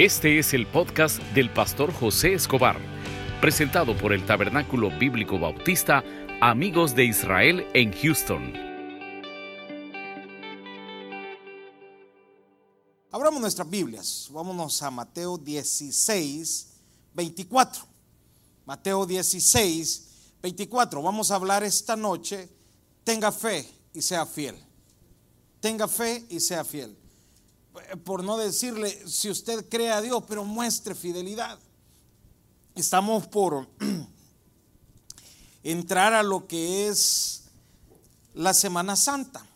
Este es el podcast del pastor José Escobar, presentado por el Tabernáculo Bíblico Bautista Amigos de Israel en Houston. Abramos nuestras Biblias. Vámonos a Mateo 16, 24. Mateo 16, 24. Vamos a hablar esta noche. Tenga fe y sea fiel. Tenga fe y sea fiel. Por no decirle, si usted cree a Dios, pero muestre fidelidad. Estamos por entrar a lo que es la Semana Santa.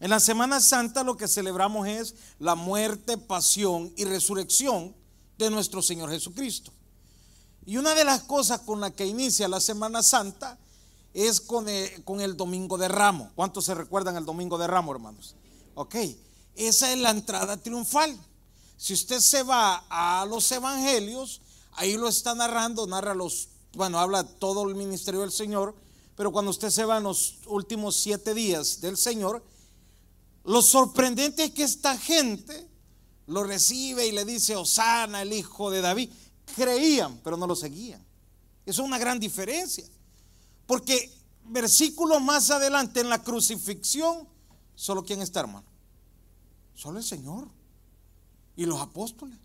En la Semana Santa lo que celebramos es la muerte, pasión y resurrección de nuestro Señor Jesucristo. Y una de las cosas con la que inicia la Semana Santa es con el, con el Domingo de Ramo. ¿Cuántos se recuerdan el Domingo de Ramo, hermanos? Ok, esa es la entrada triunfal. Si usted se va a los evangelios, ahí lo está narrando, narra los, bueno, habla todo el ministerio del Señor, pero cuando usted se va en los últimos siete días del Señor, lo sorprendente es que esta gente lo recibe y le dice, Osana, el hijo de David. Creían, pero no lo seguían. Eso es una gran diferencia. Porque versículos más adelante en la crucifixión, solo quién está, hermano? Solo el Señor. Y los apóstoles.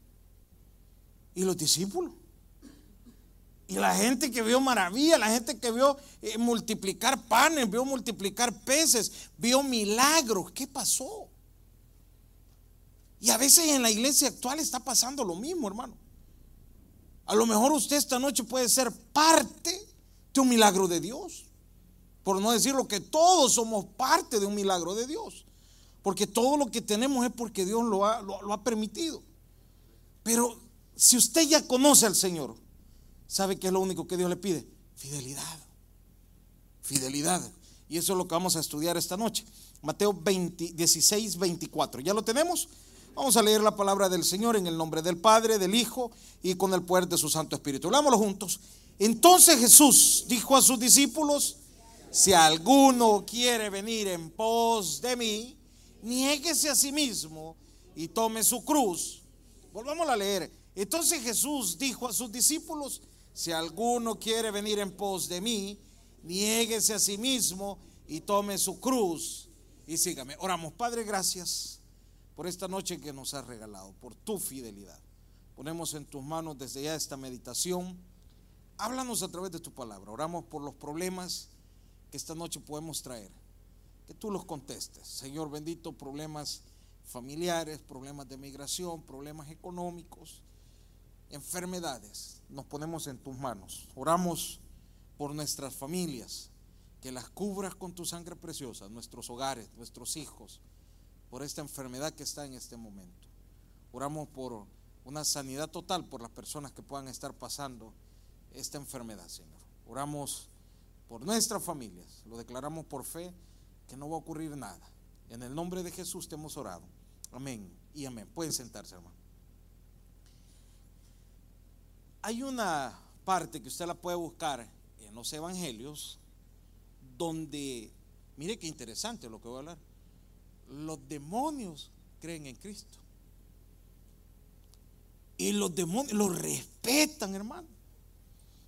Y los discípulos. Y la gente que vio maravilla, la gente que vio eh, multiplicar panes, vio multiplicar peces, vio milagros. ¿Qué pasó? Y a veces en la iglesia actual está pasando lo mismo, hermano. A lo mejor usted esta noche puede ser parte de un milagro de Dios. Por no decir lo que todos somos parte de un milagro de Dios. Porque todo lo que tenemos es porque Dios lo ha, lo ha permitido. Pero si usted ya conoce al Señor, ¿sabe qué es lo único que Dios le pide? Fidelidad. Fidelidad. Y eso es lo que vamos a estudiar esta noche. Mateo 20, 16, 24. ¿Ya lo tenemos? Vamos a leer la palabra del Señor en el nombre del Padre, del Hijo y con el poder de su Santo Espíritu. Leámoslo juntos. Entonces Jesús dijo a sus discípulos, si alguno quiere venir en pos de mí, niéguese a sí mismo y tome su cruz. Volvamos a leer. Entonces Jesús dijo a sus discípulos, si alguno quiere venir en pos de mí, niéguese a sí mismo y tome su cruz y sígame. Oramos, Padre, gracias por esta noche que nos has regalado, por tu fidelidad. Ponemos en tus manos desde ya esta meditación. Háblanos a través de tu palabra. Oramos por los problemas que esta noche podemos traer que tú los contestes. Señor bendito, problemas familiares, problemas de migración, problemas económicos, enfermedades, nos ponemos en tus manos. Oramos por nuestras familias, que las cubras con tu sangre preciosa, nuestros hogares, nuestros hijos, por esta enfermedad que está en este momento. Oramos por una sanidad total por las personas que puedan estar pasando esta enfermedad, Señor. Oramos por nuestras familias, lo declaramos por fe que no va a ocurrir nada. En el nombre de Jesús te hemos orado. Amén y amén. Pueden sentarse, hermano. Hay una parte que usted la puede buscar en los evangelios donde, mire qué interesante lo que voy a hablar, los demonios creen en Cristo. Y los demonios lo respetan, hermano.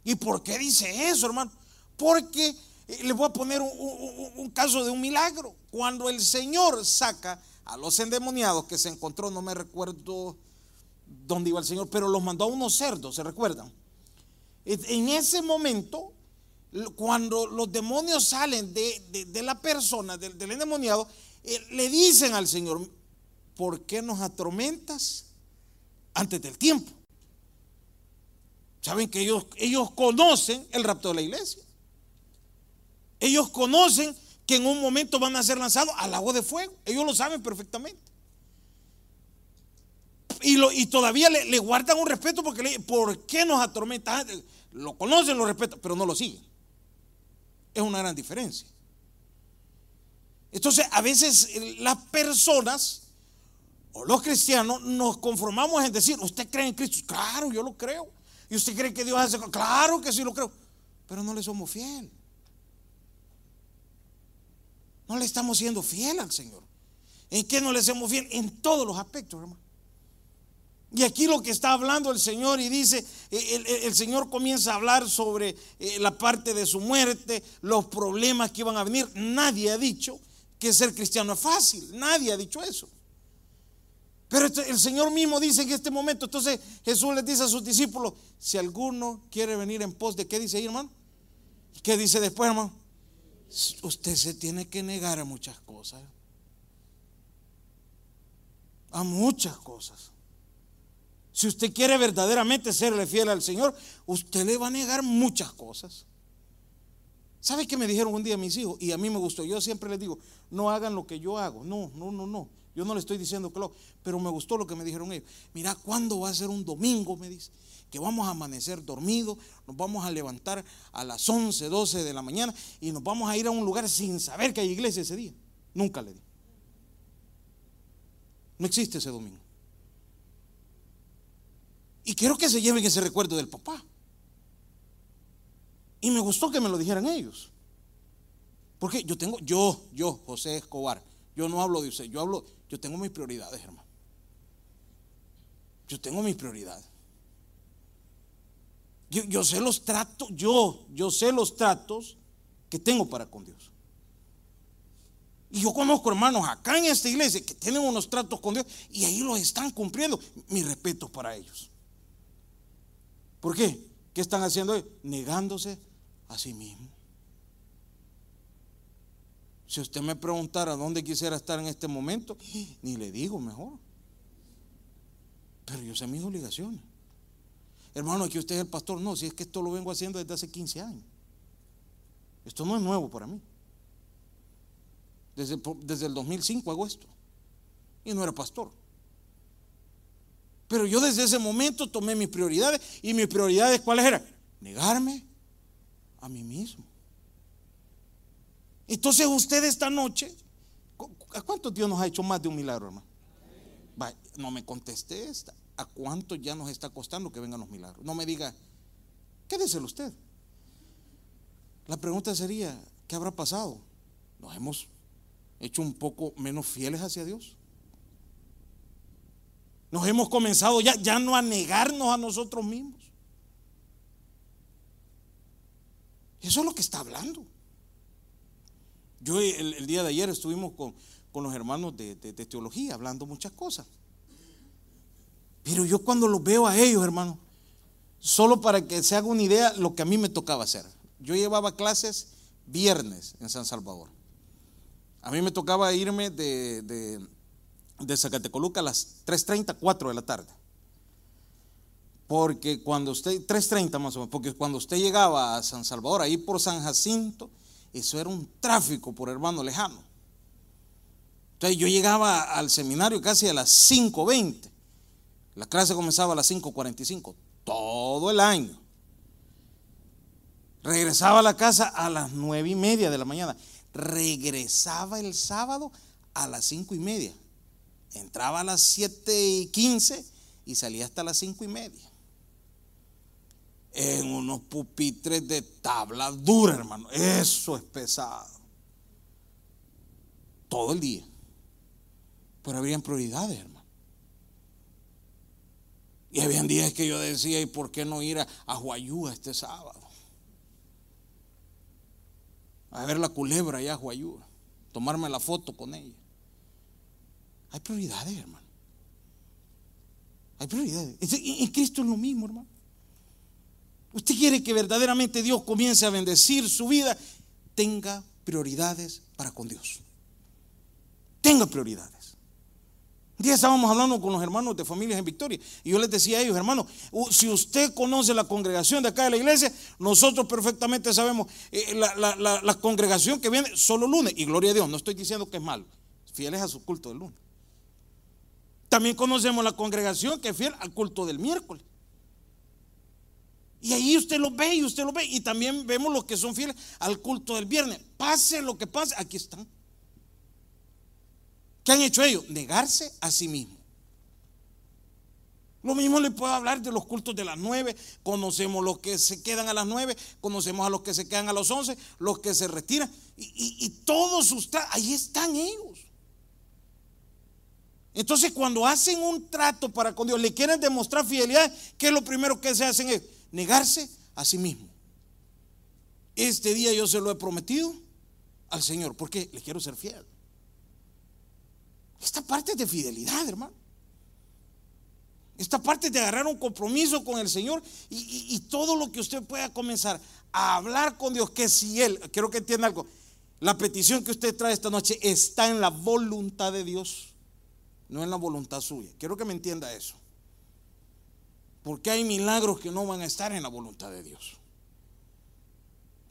¿Y por qué dice eso, hermano? Porque les voy a poner un, caso de un milagro. Cuando el Señor saca a los endemoniados que se encontró, no me recuerdo dónde iba el Señor, pero los mandó a unos cerdos, ¿se recuerdan? En ese momento, cuando los demonios salen de, la persona, del, endemoniado, eh, le dicen al Señor, ¿por qué nos atormentas antes del tiempo? Saben que ellos, ellos conocen el rapto de la iglesia. Ellos conocen que en un momento van a ser lanzados al agua de fuego. Ellos lo saben perfectamente. Y, todavía le, guardan un respeto porque le, ¿por qué nos atormenta? Lo conocen, lo respetan, pero no lo siguen. Es una gran diferencia. Entonces, a veces eh, las personas o los cristianos nos conformamos en decir, ¿usted cree en Cristo? Claro, yo lo creo. ¿Y usted cree que Dios hace? Claro que sí lo creo. Pero no le somos fieles. No le estamos siendo fiel al Señor. ¿En qué no le somos fiel? En todos los aspectos, hermano. Y aquí lo que está hablando el Señor y dice, eh, el, Señor comienza a hablar sobre eh, la parte de su muerte, los problemas que iban a venir. Nadie ha dicho que ser cristiano es fácil, nadie ha dicho eso. Pero el Señor mismo dice en este momento, entonces Jesús les dice a sus discípulos, si alguno quiere venir en pos de, ¿qué dice ahí hermano? ¿Qué dice después hermano? Usted se tiene que negar a muchas cosas. A muchas cosas. Si usted quiere verdaderamente serle fiel al Señor, usted le va a negar muchas cosas. ¿Sabe qué me dijeron un día mis hijos? Y a mí me gustó. Yo siempre les digo, no hagan lo que yo hago. No, no, no, no. Yo no le estoy diciendo que lo, pero me gustó lo que me dijeron ellos. Mira, ¿cuándo va a ser un domingo? Me dice, que vamos a amanecer dormidos, nos vamos a levantar a las 11, 12 de la mañana y nos vamos a ir a un lugar sin saber que hay iglesia ese día. Nunca le di. No existe ese domingo. Y quiero que se lleven ese recuerdo del papá. Y me gustó que me lo dijeran ellos. Porque yo tengo, yo, yo, José Escobar, yo no hablo de usted, yo hablo, yo tengo mis prioridades, hermano. Yo tengo mis prioridades. Yo, sé los tratos, yo, yo sé los tratos que tengo para con Dios. Y yo conozco hermanos acá en esta iglesia que tienen unos tratos con Dios y ahí los están cumpliendo. Mi respeto para ellos. ¿Por qué? ¿Qué están haciendo hoy? Negándose a sí mismo. Si usted me preguntara dónde quisiera estar en este momento, ni le digo mejor. Pero yo sé mis obligaciones. Hermano, que usted es el pastor. No, si es que esto lo vengo haciendo desde hace 15 años. Esto no es nuevo para mí. Desde, desde el 2005 hago esto. Y no era pastor. Pero yo desde ese momento tomé mis prioridades. ¿Y mis prioridades cuáles eran? Negarme a mí mismo. Entonces usted esta noche, ¿a cuántos Dios nos ha hecho más de un milagro, hermano? no me conteste esta. ¿A cuánto ya nos está costando que vengan los milagros? No me diga, quédeselo usted. La pregunta sería, ¿qué habrá pasado? ¿Nos hemos hecho un poco menos fieles hacia Dios? Nos hemos comenzado ya, ya no a negarnos a nosotros mismos. Eso es lo que está hablando. Yo el, día de ayer estuvimos con, los hermanos de, teología hablando muchas cosas. Pero yo cuando los veo a ellos, hermano, solo para que se haga una idea lo que a mí me tocaba hacer. Yo llevaba clases viernes en San Salvador. A mí me tocaba irme de, de, Zacatecoluca a las 3.30, 4 de la tarde. Porque cuando usted, 3.30 más o menos, porque cuando usted llegaba a San Salvador, ahí por San Jacinto, eso era un tráfico por hermano lejano. Entonces yo llegaba al seminario casi a las 5.20. La clase comenzaba a las 5.45, todo el año. Regresaba a la casa a las 9 y media de la mañana. Regresaba el sábado a las 5 y media. Entraba a las 7 y 15 y salía hasta las 5 y media en unos pupitres de tabla dura, hermano. Eso es pesado. Todo el día. Pero habrían prioridades, hermano. Y habían días que yo decía, ¿y por qué no ir a, a este sábado? A ver la culebra allá a Huayúa. Tomarme la foto con ella. Hay prioridades, hermano. Hay prioridades. En Cristo es lo mismo, hermano. Usted quiere que verdaderamente Dios comience a bendecir su vida, tenga prioridades para con Dios. Tenga prioridades. Día estábamos hablando con los hermanos de familias en Victoria y yo les decía a ellos, hermanos, si usted conoce la congregación de acá de la iglesia, nosotros perfectamente sabemos eh, la, congregación que viene solo lunes y gloria a Dios, no estoy diciendo que es malo, fieles a su culto del lunes. También conocemos la congregación que es fiel al culto del miércoles. Y ahí usted lo ve y usted lo ve. Y también vemos los que son fieles al culto del viernes. Pase lo que pase, aquí están. ¿Qué han hecho ellos? Negarse a sí mismo. Lo mismo le puedo hablar de los cultos de las nueve. Conocemos los que se quedan a las nueve, conocemos a los que se quedan a las once, los que se retiran. Y, todos ustedes, ahí están ellos. Entonces cuando hacen un trato para con Dios, le quieren demostrar fidelidad, ¿qué es lo primero que se hacen? Es negarse a sí mismo. Este día yo se lo he prometido al Señor, porque le quiero ser fiel. Esta parte es de fidelidad, hermano. Esta parte es de agarrar un compromiso con el Señor y, y, todo lo que usted pueda comenzar a hablar con Dios, que si Él, quiero que entienda algo, la petición que usted trae esta noche está en la voluntad de Dios, no en la voluntad suya. Quiero que me entienda eso. Porque hay milagros que no van a estar en la voluntad de Dios.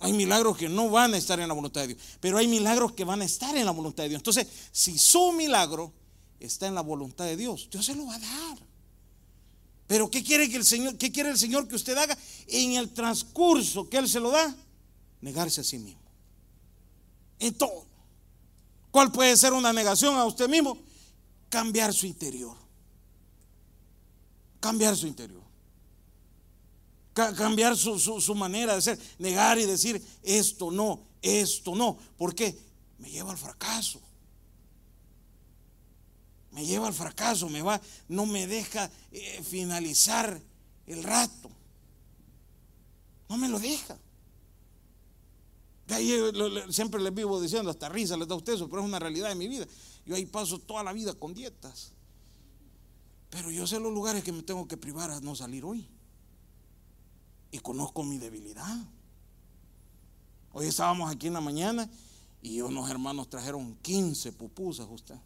Hay milagros que no van a estar en la voluntad de Dios, pero hay milagros que van a estar en la voluntad de Dios. Entonces, si su milagro está en la voluntad de Dios, Dios se lo va a dar. Pero ¿qué quiere que el Señor, qué quiere el Señor que usted haga en el transcurso que él se lo da? Negarse a sí mismo. En todo. ¿Cuál puede ser una negación a usted mismo? Cambiar su interior. Cambiar su interior cambiar su, manera de ser, negar y decir esto no, esto no. ¿Por qué? Me lleva al fracaso. Me lleva al fracaso, me va, no me deja eh, finalizar el rato. No me lo deja. ahí, eh, siempre les vivo diciendo, hasta risa les da a ustedes, pero es una realidad de mi vida. Yo ahí paso toda la vida con dietas. Pero yo sé los lugares que me tengo que privar a no salir hoy y conozco mi debilidad. Hoy estábamos aquí en la mañana y unos hermanos trajeron 15 pupusas usted.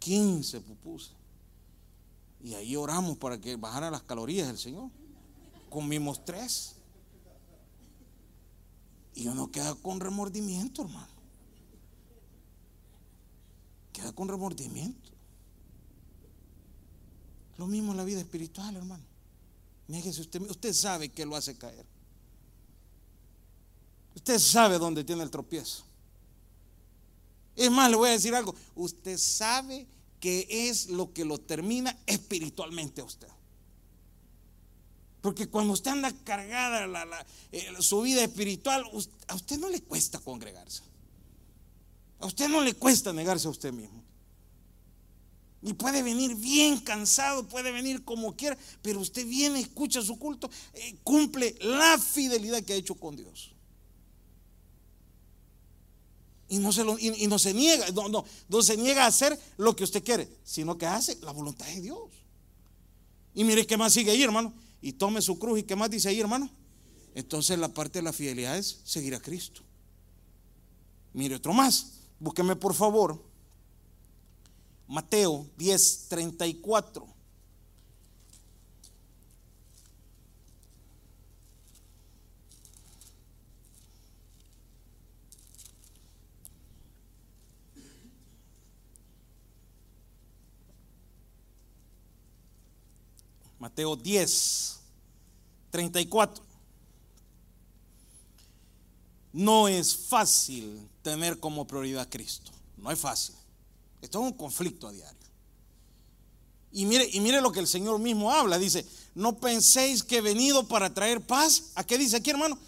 15 pupusas. Y ahí oramos para que bajara las calorías el Señor. Comimos tres. Y uno queda con remordimiento, hermano. Queda con remordimiento. Lo mismo en la vida espiritual, hermano usted, usted sabe que lo hace caer. Usted sabe dónde tiene el tropiezo. Es más, le voy a decir algo. Usted sabe que es lo que lo termina espiritualmente a usted. Porque cuando usted anda cargada eh, su vida espiritual, a usted no le cuesta congregarse. A usted no le cuesta negarse a usted mismo. Y puede venir bien cansado, puede venir como quiera, pero usted viene, escucha su culto, eh, cumple la fidelidad que ha hecho con Dios. Y no se, y, no se niega, no, no, no se niega a hacer lo que usted quiere, sino que hace la voluntad de Dios. Y mire qué más sigue ahí, hermano. Y tome su cruz y qué más dice ahí, hermano. Entonces la parte de la fidelidad es seguir a Cristo. Mire otro más. Búsqueme por favor Mateo 10, 34. Mateo 10, 34. No es fácil tener como prioridad a Cristo. No es fácil. Esto es un conflicto a diario. Y mire, y mire lo que el Señor mismo habla. Dice, no penséis que he venido para traer paz. ¿A qué dice aquí, hermano?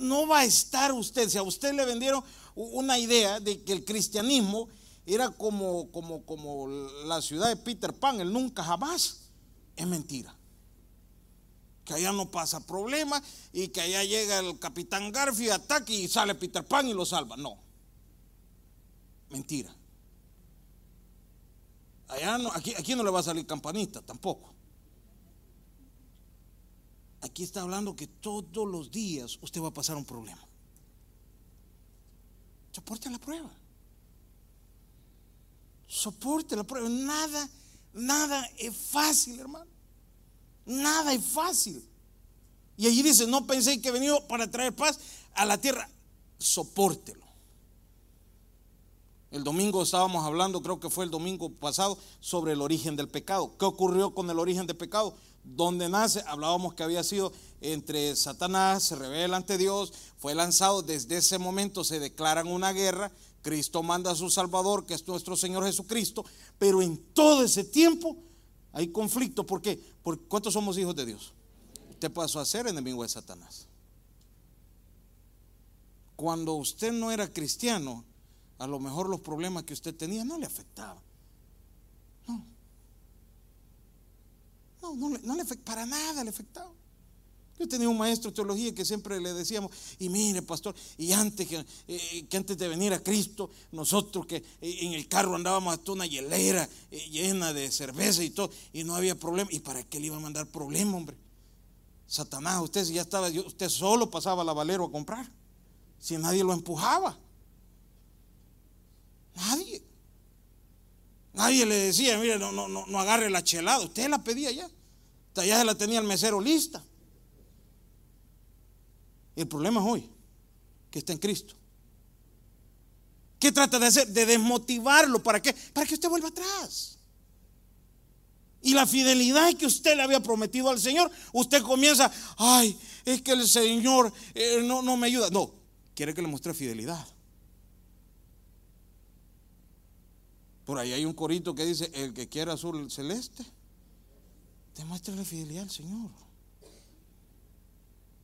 No, va a estar usted. Si a usted le vendieron una idea de que el cristianismo era como, como, como la ciudad de Peter Pan, el nunca jamás, es mentira. Que allá no pasa problema y que allá llega el capitán Garfield, ataque y sale Peter Pan y lo salva. No. Mentira. Allá no, aquí, aquí no le va a salir campanista tampoco. Aquí está hablando que todos los días usted va a pasar un problema. Soporte la prueba. Soporte la prueba. Nada, nada es fácil, hermano. Nada es fácil. Y allí dice, no pensé que he venido para traer paz a la tierra. Sopórtelo. El domingo estábamos hablando, creo que fue el domingo pasado, sobre el origen del pecado. ¿Qué ocurrió con el origen del pecado? ¿Dónde nace? Hablábamos que había sido entre Satanás, se revela ante Dios, fue lanzado, desde ese momento se declaran una guerra, Cristo manda a su Salvador, que es nuestro Señor Jesucristo, pero en todo ese tiempo hay conflicto. ¿Por qué? Porque ¿cuántos somos hijos de Dios? Usted pasó a ser enemigo de Satanás. Cuando usted no era cristiano, a lo mejor los problemas que usted tenía no le afectaban. No. No, no, le para nada le afectaba. Yo tenía un maestro de teología que siempre le decíamos, y mire, pastor, y antes que, eh, antes de venir a Cristo, nosotros que eh, en el carro andábamos hasta una hielera eh, llena de cerveza y todo, y no había problema. ¿Y para qué le iba a mandar problema, hombre? Satanás, usted ya estaba, usted solo pasaba la valero a comprar, si nadie lo empujaba. Nadie. Nadie le decía, mire, no, no, no, agarre la chelada, usted la pedía ya. Ya se la tenía el mesero lista. El problema es hoy, que está en Cristo. ¿Qué trata de hacer? De desmotivarlo. ¿Para qué? Para que usted vuelva atrás. Y la fidelidad que usted le había prometido al Señor, usted comienza, ay, es que el Señor eh, no, no me ayuda. No, quiere que le muestre fidelidad. Por ahí hay un corito que dice, el que quiera azul celeste, demuestre la fidelidad al Señor.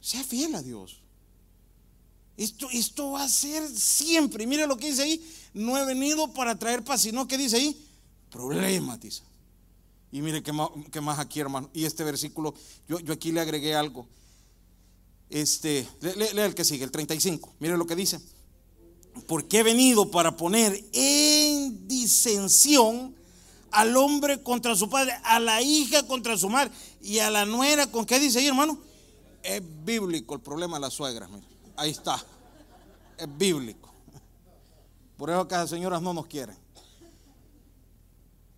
Sea fiel a Dios. Esto, esto va a ser siempre. mire lo que dice ahí. No he venido para traer paz, sino que dice ahí, problemas, dice. Y mire qué más, más aquí, hermano. Y este versículo, yo, yo aquí le agregué algo. Este, lea el que sigue, el 35. Mire lo que dice. Porque he venido para poner en disensión al hombre contra su padre, a la hija contra su madre y a la nuera. ¿Con qué dice ahí, hermano? Es bíblico el problema de la suegra. Mire. Ahí está. Es bíblico. Por eso que las señoras no nos quieren.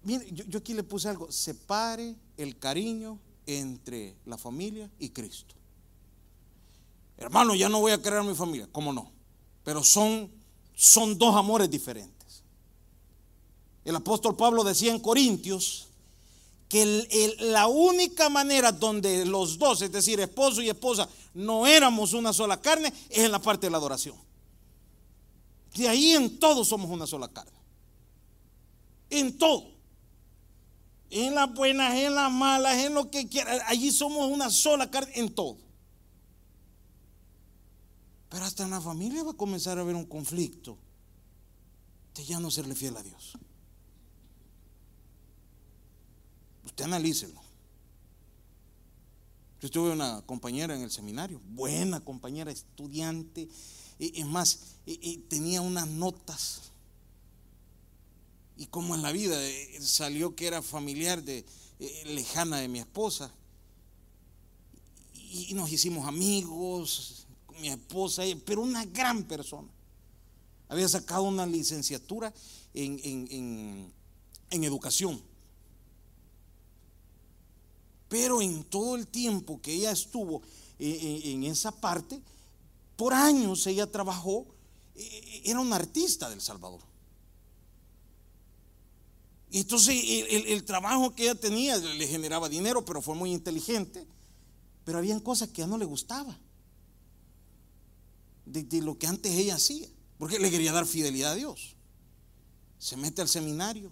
Mire, yo, aquí le puse algo. Separe el cariño entre la familia y Cristo. Hermano, ya no voy a querer a mi familia. ¿Cómo no? Pero son, son dos amores diferentes. El apóstol Pablo decía en Corintios que la única manera donde los dos, es decir, esposo y esposa, no éramos una sola carne, es en la parte de la adoración. De ahí en todo somos una sola carne. En todo. En las buenas, en las malas, en lo que quiera. Allí somos una sola carne en todo. Pero hasta en la familia va a comenzar a haber un conflicto de ya no serle fiel a Dios. Usted analícelo. Yo tuve una compañera en el seminario, buena compañera, estudiante, es más, y, tenía unas notas. Y como en la vida eh, salió que era familiar de eh, lejana de mi esposa. Y, nos hicimos amigos, mi esposa, pero una gran persona. Había sacado una licenciatura en educación pero en todo el tiempo que ella estuvo eh, eh, en esa parte, por años ella trabajó, eh, era una artista del Salvador. Y entonces el, trabajo que ella tenía le generaba dinero, pero fue muy inteligente. Pero habían cosas que a no le gustaba. De, lo que antes ella hacía. Porque le quería dar fidelidad a Dios. Se mete al seminario.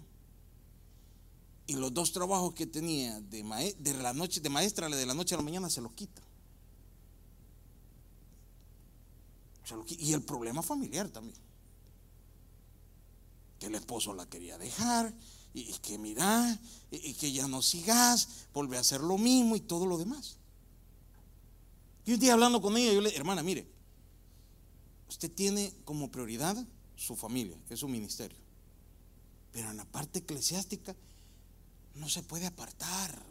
Y los dos trabajos que tenía de, de la noche de maestra de la noche a la mañana se los quita. Y el problema familiar también. Que el esposo la quería dejar, y, que mira, y, que ya no sigas, vuelve a hacer lo mismo y todo lo demás. Y un día hablando con ella, yo le hermana, mire, usted tiene como prioridad su familia, es su ministerio. Pero en la parte eclesiástica, no se puede apartar.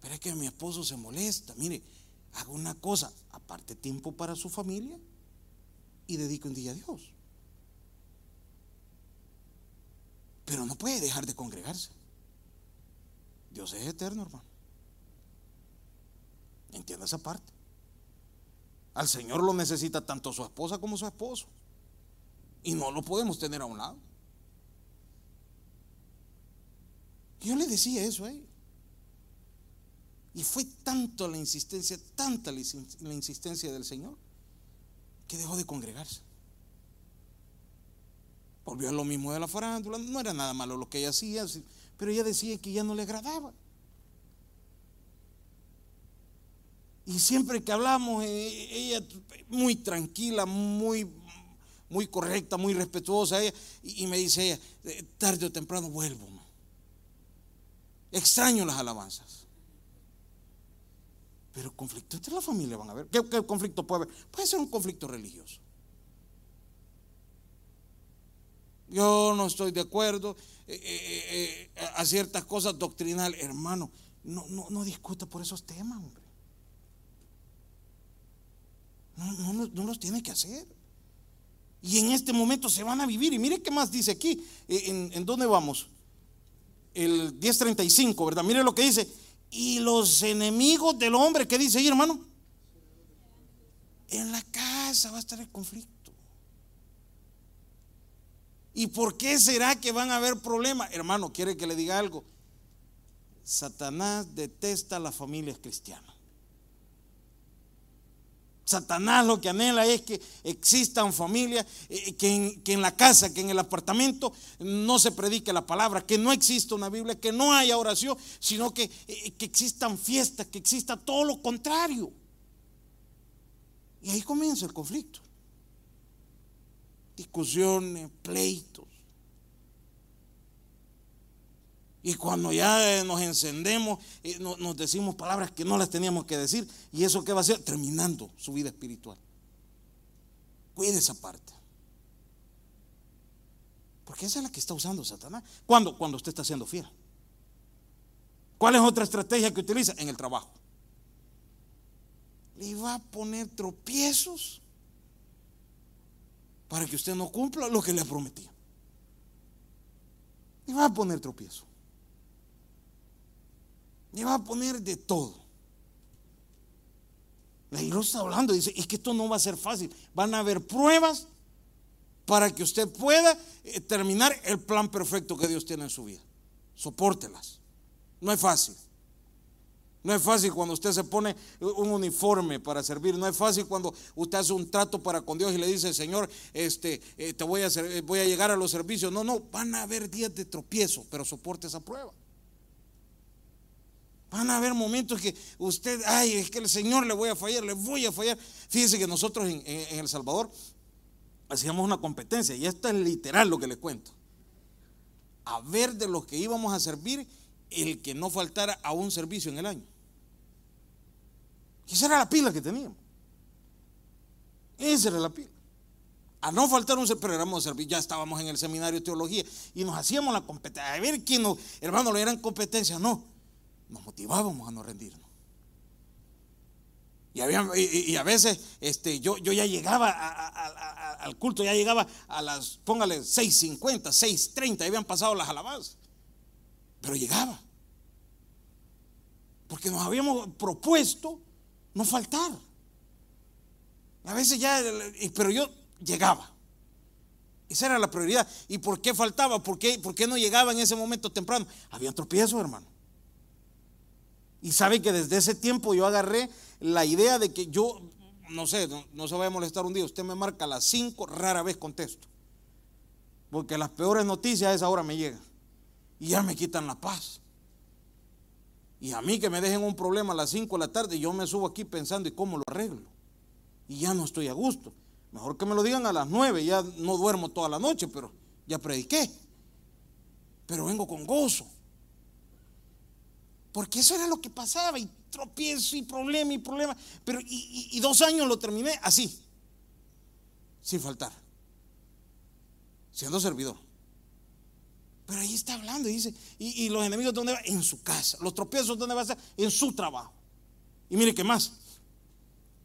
Pero es que mi esposo se molesta. Mire, haga una cosa, aparte tiempo para su familia y dedique un día a Dios. Pero no puede dejar de congregarse. Dios es eterno, hermano. Entienda esa parte. Al Señor lo necesita tanto su esposa como su esposo. Y no lo podemos tener a un lado. Yo le decía eso a él. Y fue tanto la insistencia, tanta la insistencia del Señor, que dejó de congregarse. Volvió a lo mismo de la farándula, no era nada malo lo que ella hacía, pero ella decía que ya no le agradaba. Y siempre que hablamos, eh, ella muy tranquila, muy, muy correcta, muy respetuosa ella, y, me dice ella, eh, tarde o temprano vuelvo. Extraño las alabanzas. Pero conflicto entre la familia van a ver. ¿Qué, conflicto puede haber? Puede ser un conflicto religioso. Yo no estoy de acuerdo eh, a ciertas cosas doctrinales. Hermano, no, no, no discuta por esos temas, hombre. No, los tiene que hacer. Y en este momento se van a vivir. Y mire qué más dice aquí. ¿En, en dónde vamos? El 1035, ¿verdad? Mire lo que dice. Y los enemigos del hombre, ¿qué dice ahí, hermano? En la casa va a estar el conflicto. ¿Y por qué será que van a haber problemas? Hermano, quiere que le diga algo. Satanás detesta a las familias cristianas. Satanás lo que anhela es que existan familias, eh, que, en, que, en, la casa, que en el apartamento no se predique la palabra, que no exista una Biblia, que no haya oración, sino que, eh, que existan fiestas, que exista todo lo contrario. Y ahí comienza el conflicto. Discusiones, pleitos. Y cuando ya nos encendemos, eh, nos decimos palabras que no las teníamos que decir. ¿Y eso qué va a ser? Terminando su vida espiritual. Cuide esa parte. Porque esa es la que está usando Satanás. ¿Cuándo? Cuando usted está siendo fiel. ¿Cuál es otra estrategia que utiliza? En el trabajo. Le va a poner tropiezos para que usted no cumpla lo que le ha prometido. Le va a poner tropiezos. Le va a poner de todo. La iglesia está hablando, dice, es que esto no va a ser fácil. Van a haber pruebas para que usted pueda eh, terminar el plan perfecto que Dios tiene en su vida. Sopórtelas. No es fácil. No es fácil cuando usted se pone un uniforme para servir. No es fácil cuando usted hace un trato para con Dios y le dice, Señor, este, eh, te voy a, hacer, voy a llegar a los servicios. No, no, van a haber días de tropiezo, pero soporte esa prueba. Van a haber momentos que usted, ay, es que el Señor le voy a fallar, le voy a fallar. Fíjense que nosotros en, El Salvador hacíamos una competencia, y esto es literal lo que les cuento. A ver de los que íbamos a servir, el que no faltara a un servicio en el año. esa era la pila que teníamos. Esa era la pila. A no faltar un pero éramos servir, ya estábamos en el seminario de teología y nos hacíamos la competencia. A ver quién nos, hermano, le eran competencia. No, nos motivábamos a no rendirnos. Y, a veces este, yo, yo ya llegaba al culto, ya llegaba a las, póngale, 6.50, 6.30, habían pasado las alabanzas. Pero llegaba. Porque nos habíamos propuesto no faltar. A veces ya, pero yo llegaba. Esa era la prioridad. ¿Y por qué faltaba? ¿Por qué, por qué no llegaba en ese momento temprano? Había tropiezos, hermano. Y sabe que desde ese tiempo yo agarré la idea de que yo, no sé, no, se vaya a molestar un día, usted me marca a las 5, rara vez contesto. Porque las peores noticias a esa hora me llegan. Y ya me quitan la paz. Y a mí que me dejen un problema a las 5 de la tarde, yo me subo aquí pensando y cómo lo arreglo. Y ya no estoy a gusto. Mejor que me lo digan a las 9, ya no duermo toda la noche, pero ya prediqué. Pero vengo con gozo. Porque eso era lo que pasaba y tropiezo y problema y problema. Pero y, dos años lo terminé así, sin faltar, siendo servidor. Pero ahí está hablando y dice, y, los enemigos dónde van? En su casa. Los tropiezos dónde van a ser? En su trabajo. Y mire qué más.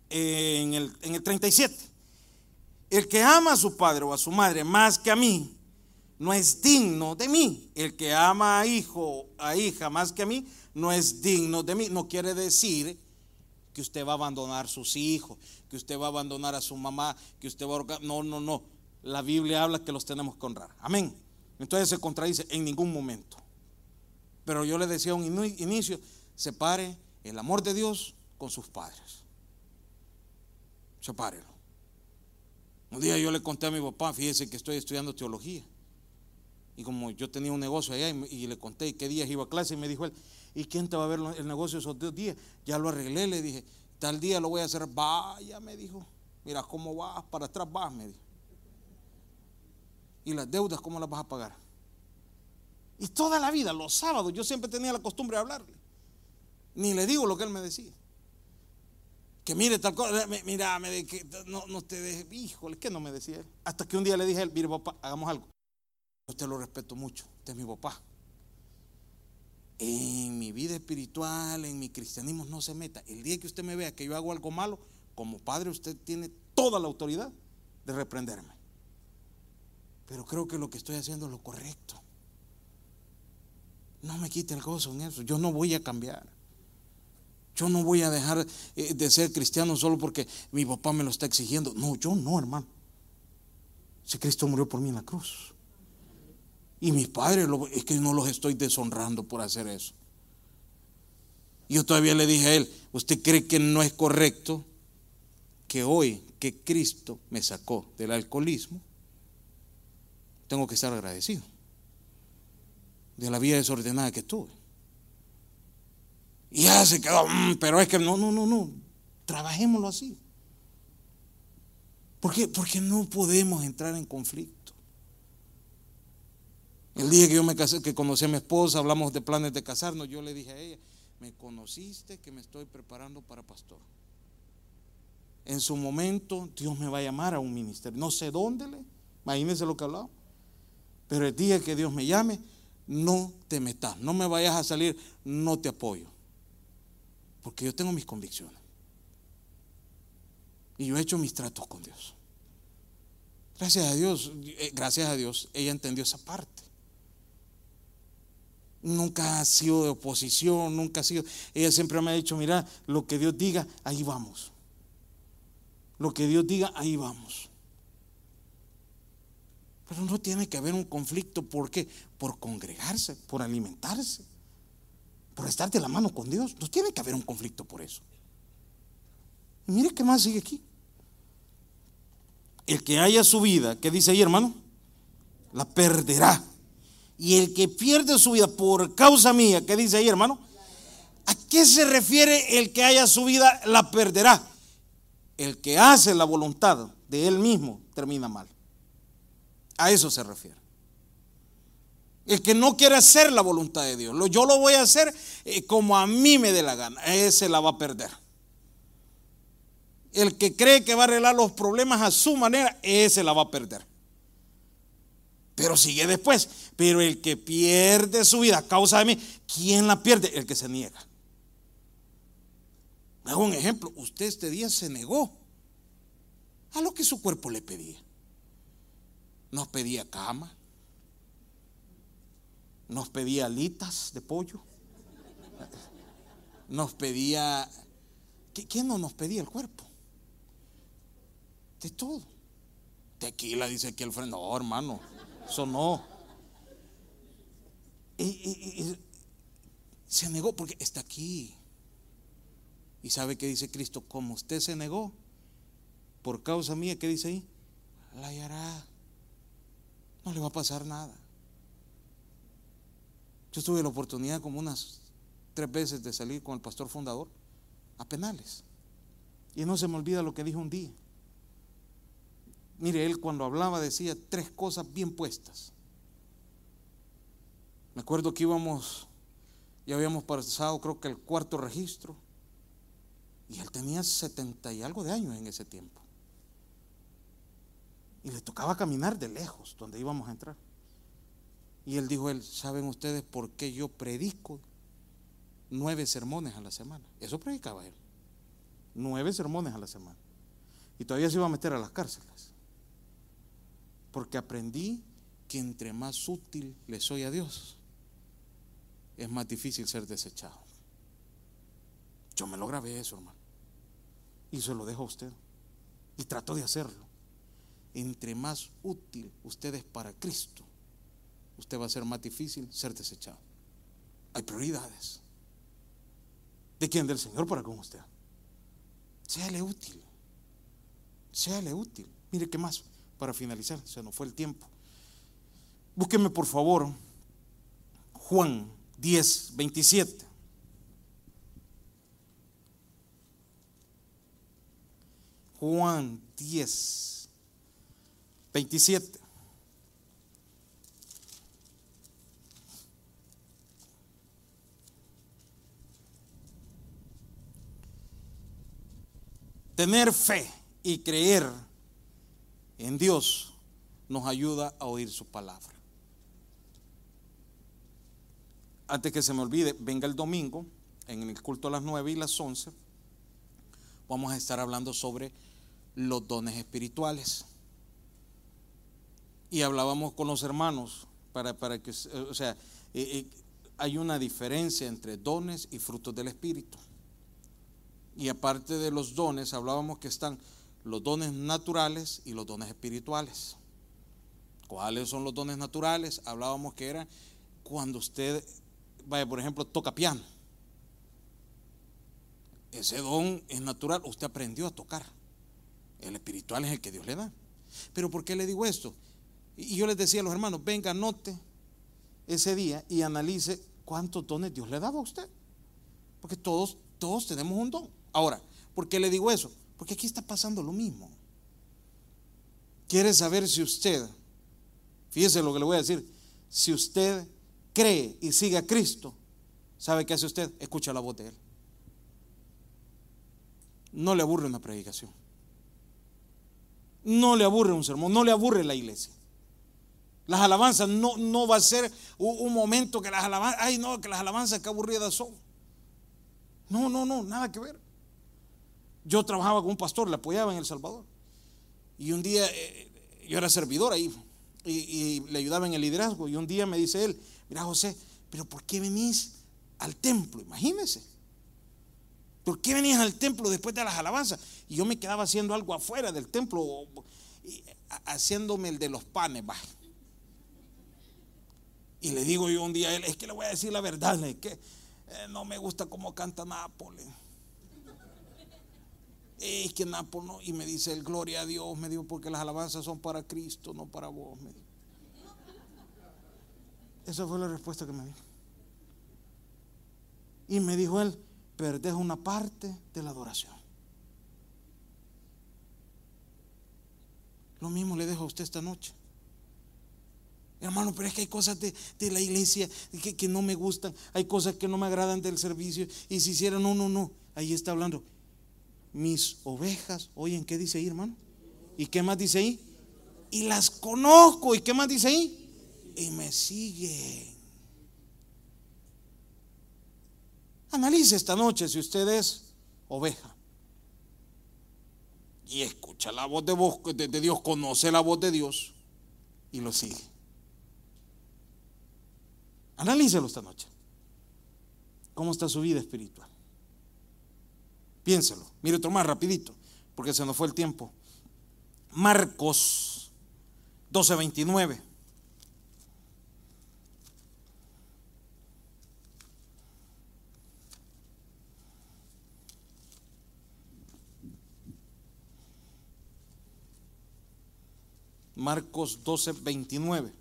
En el, en el 37. El que ama a su padre o a su madre más que a mí, no es digno de mí. El que ama a hijo, a hija más que a mí, no es digno de mí. No quiere decir que usted va a abandonar a sus hijos, que usted va a abandonar a su mamá, que usted va a... No, no, no. La Biblia habla que los tenemos que honrar. Amén. Entonces se contradice en ningún momento. Pero yo le decía a un inicio, separe el amor de Dios con sus padres. Sepárelo. Un día yo le conté a mi papá, fíjese que estoy estudiando teología. Y como yo tenía un negocio allá y, le conté qué días iba a clase y me dijo él, ¿y quién te va a ver el negocio esos dos días? Ya lo arreglé, le dije, tal día lo voy a hacer, vaya, me dijo, mira cómo vas, para atrás vas, me dijo. ¿Y las deudas cómo las vas a pagar? Y toda la vida, los sábados, yo siempre tenía la costumbre de hablarle. Ni le digo lo que él me decía. Que mire tal cosa, mira, no, no te dejes, híjole, que no me decía él. Hasta que un día le dije a él, mire papá, hagamos algo. Usted lo respeto mucho, usted es mi papá. En mi vida espiritual, en mi cristianismo no se meta. El día que usted me vea que yo hago algo malo, como padre usted tiene toda la autoridad de reprenderme. Pero creo que lo que estoy haciendo es lo correcto. No me quite el gozo en eso. Yo no voy a cambiar. Yo no voy a dejar eh, de ser cristiano solo porque mi papá me lo está exigiendo. No, yo no, hermano. Si Cristo murió por mí en la cruz. Y mis padres, es que no los estoy deshonrando por hacer eso. Yo todavía le dije a él, ¿usted cree que no es correcto que hoy que Cristo me sacó del alcoholismo, tengo que estar agradecido de la vida desordenada que tuve? Y ya se quedó, mm, pero es que no, no, no, no, trabajémoslo así. ¿Por qué? Porque no podemos entrar en conflicto. El día que yo me que conocí a mi esposa, hablamos de planes de casarnos, yo le dije a ella, me conociste que me estoy preparando para pastor. En su momento Dios me va a llamar a un ministerio. No sé dónde, le, imagínense lo que hablaba. Pero el día que Dios me llame, no te metas, no me vayas a salir, no te apoyo. Porque yo tengo mis convicciones. Y yo he hecho mis tratos con Dios. Gracias a Dios, eh, gracias a Dios, ella entendió esa parte. Nunca ha sido de oposición, nunca ha sido. Ella siempre me ha dicho, mira, lo que Dios diga, ahí vamos. Lo que Dios diga, ahí vamos. Pero no tiene que haber un conflicto. ¿Por qué? Por congregarse, por alimentarse por estar de la mano con Dios. No tiene que haber un conflicto por eso. Mire qué más sigue aquí. El que haya su vida, ¿qué dice ahí, hermano? La perderá. Y el que pierde su vida por causa mía, ¿qué dice ahí, hermano? ¿A qué se refiere el que haya su vida, la perderá? El que hace la voluntad de él mismo termina mal. A eso se refiere. El que no quiere hacer la voluntad de Dios. Yo lo voy a hacer eh, como a mí me dé la gana. Ese la va a perder. El que cree que va a arreglar los problemas a su manera, ese la va a perder. Pero sigue después. Pero el que pierde su vida a causa de mí, ¿quién la pierde? El que se niega. Hago un ejemplo. Usted este día se negó a lo que su cuerpo le pedía. Nos pedía cama, nos pedía alitas de pollo. Nos pedía... ¿Quién no nos pedía el cuerpo? De todo. Tequila, dice aquí el freno. No, hermano, eso no. Y, se negó porque está aquí. Y sabe que dice Cristo, como usted se negó, por causa mía, ¿qué dice ahí? La hallará. No le va a pasar nada. Yo tuve la oportunidad como unas tres veces de salir con el pastor fundador a penales. Y no se me olvida lo que dijo un día. Mire, él cuando hablaba decía tres cosas bien puestas. Me acuerdo que íbamos, ya habíamos pasado creo que el cuarto registro. Y él tenía setenta y algo de años en ese tiempo. Y le tocaba caminar de lejos donde íbamos a entrar. Y él dijo, él, ¿saben ustedes por qué yo predico nueve sermones a la semana? Eso predicaba él. Nueve sermones a la semana. Y todavía se iba a meter a las cárceles. Porque aprendí que entre más útil le soy a Dios, es más difícil ser desechado. Yo me lo grabé eso, hermano. Y se lo dejo a usted. Y trato de hacerlo. Entre más útil usted es para Cristo, usted va a ser más difícil ser desechado. Hay prioridades. ¿De quién? Del Señor para con usted. Séale útil. Séale útil. Mire qué más para finalizar, se nos fue el tiempo. Búsqueme por favor Juan 10, 27. Juan 10, 27. Tener fe y creer en Dios nos ayuda a oír su palabra. Antes que se me olvide, venga el domingo, en el culto a las 9 y las 11, vamos a estar hablando sobre los dones espirituales. Y hablábamos con los hermanos para, para que, o sea, eh, eh, hay una diferencia entre dones y frutos del Espíritu. Y aparte de los dones, hablábamos que están los dones naturales y los dones espirituales. ¿Cuáles son los dones naturales? Hablábamos que eran cuando usted, vaya, por ejemplo, toca piano. Ese don es natural, usted aprendió a tocar. El espiritual es el que Dios le da. Pero ¿por qué le digo esto? Y yo les decía a los hermanos, venga, anote ese día y analice cuántos dones Dios le dado a usted. Porque todos, todos tenemos un don. Ahora, ¿por qué le digo eso? Porque aquí está pasando lo mismo. Quiere saber si usted, fíjese lo que le voy a decir, si usted cree y sigue a Cristo, ¿sabe qué hace usted? Escucha la voz de Él. No le aburre una predicación. No le aburre un sermón, no le aburre la iglesia. Las alabanzas no, no va a ser un, momento que las alabanzas, ay no, que las alabanzas que aburridas son. No, no, no, nada que ver. Yo trabajaba con un pastor, le apoyaba en El Salvador. Y un día, eh, yo era servidor ahí y, le ayudaba en el liderazgo. Y un día me dice él, mira José, pero ¿por qué venís al templo? Imagínese. ¿Por qué venís al templo después de las alabanzas? Y yo me quedaba haciendo algo afuera del templo, haciéndome el de los panes. Y le digo yo un día a él, es que le voy a decir la verdad, es que eh, no me gusta cómo canta Nápoles. Es que Nápoles no. Y me dice el gloria a Dios, me dijo, porque las alabanzas son para Cristo, no para vos. Me Esa fue la respuesta que me dio. Y me dijo él, perdés una parte de la adoración. Lo mismo le dejo a usted esta noche. Hermano, pero es que hay cosas de, la iglesia que, que, no me gustan, hay cosas que no me agradan del servicio. Y si hicieran, no, no, no, ahí está hablando. Mis ovejas, oyen, ¿qué dice ahí, hermano? ¿Y qué más dice ahí? Y las conozco, ¿y qué más dice ahí? Y me siguen. Analice esta noche si usted es oveja y escucha la voz de, de Dios, conoce la voz de Dios y lo sigue. Analícelo esta noche. ¿Cómo está su vida espiritual? Piénselo. Mire otro más rapidito, porque se nos fue el tiempo. Marcos 12:29. Marcos 12:29.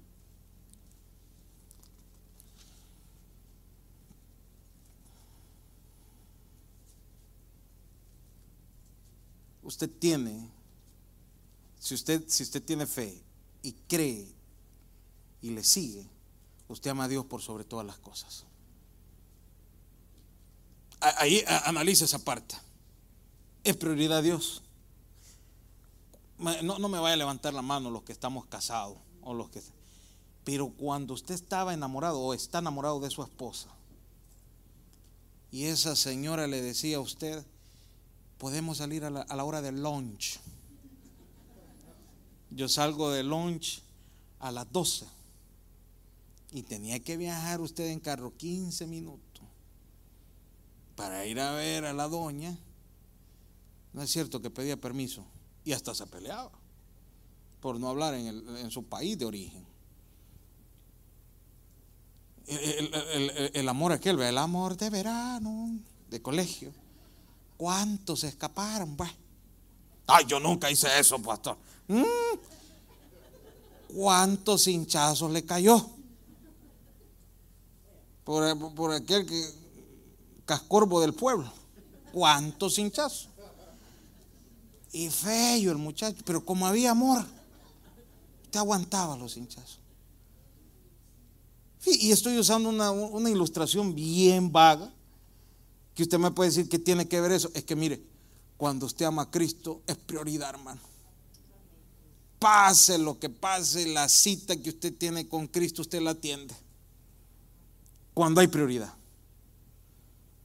Usted tiene, si usted, si usted tiene fe y cree y le sigue, usted ama a Dios por sobre todas las cosas. Ahí analiza esa parte. Es prioridad Dios. No, no me vaya a levantar la mano los que estamos casados o los que... Pero cuando usted estaba enamorado o está enamorado de su esposa y esa señora le decía a usted, podemos salir a la, hora del lunch. Yo salgo de lunch a las 12 y tenía que viajar usted en carro 15 minutos para ir a ver a la doña. No es cierto que pedía permiso y hasta se peleaba por no hablar en, su país de origen. El, el amor aquel, el amor de verano, de colegio. ¿Cuántos se escaparon? Pues? Ay, yo nunca hice eso, pastor. Mm. ¿Cuántos hinchazos le cayó? Por, por aquel que, cascorbo del pueblo. ¿Cuántos hinchazos? Y feo el muchacho, pero como había amor, te aguantaba los hinchazos. Y estoy usando una, una ilustración bien vaga que usted me puede decir que tiene que ver eso, es que mire, cuando usted ama a Cristo, es prioridad, hermano. Pase lo que pase, la cita que usted tiene con Cristo, usted la atiende. Cuando hay prioridad.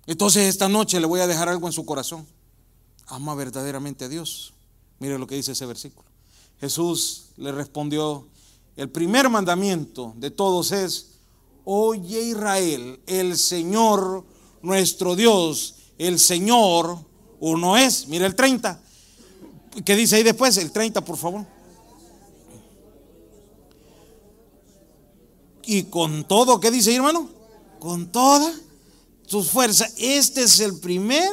Entonces esta noche le voy a dejar algo en su corazón. Ama verdaderamente a Dios. Mire lo que dice ese versículo. Jesús le respondió, el primer mandamiento de todos es, oye Israel, el Señor nuestro Dios, el Señor uno es. Mire el 30. ¿Qué dice ahí después? El 30, por favor. Y con todo, ¿qué dice ahí, hermano? Con toda sus fuerzas. Este es el primer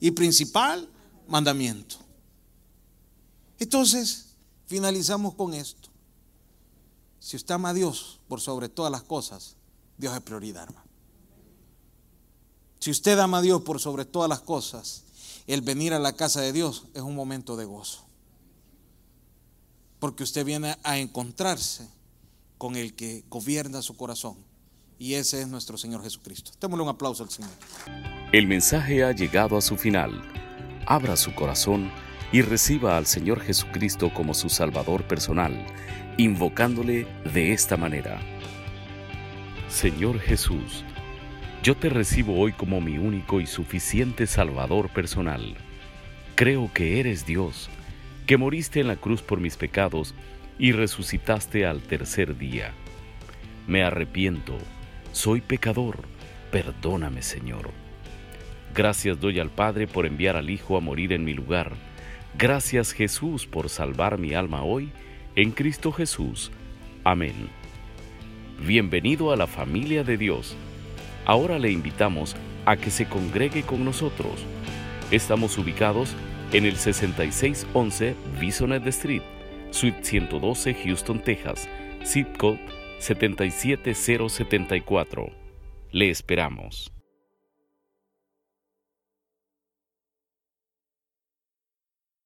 y principal mandamiento. Entonces, finalizamos con esto. Si usted ama a Dios por sobre todas las cosas, Dios es prioridad, hermano. Si usted ama a Dios por sobre todas las cosas, el venir a la casa de Dios es un momento de gozo. Porque usted viene a encontrarse con el que gobierna su corazón. Y ese es nuestro Señor Jesucristo. Démosle un aplauso al Señor. El mensaje ha llegado a su final. Abra su corazón y reciba al Señor Jesucristo como su Salvador personal, invocándole de esta manera. Señor Jesús, yo te recibo hoy como mi único y suficiente Salvador personal. Creo que eres Dios, que moriste en la cruz por mis pecados y resucitaste al tercer día. Me arrepiento, soy pecador, perdóname Señor. Gracias doy al Padre por enviar al Hijo a morir en mi lugar. Gracias Jesús por salvar mi alma hoy en Cristo Jesús. Amén. Bienvenido a la familia de Dios. Ahora le invitamos a que se congregue con nosotros. Estamos ubicados en el 6611 Bisonet Street, Suite 112, Houston, Texas, zip code 77074. Le esperamos.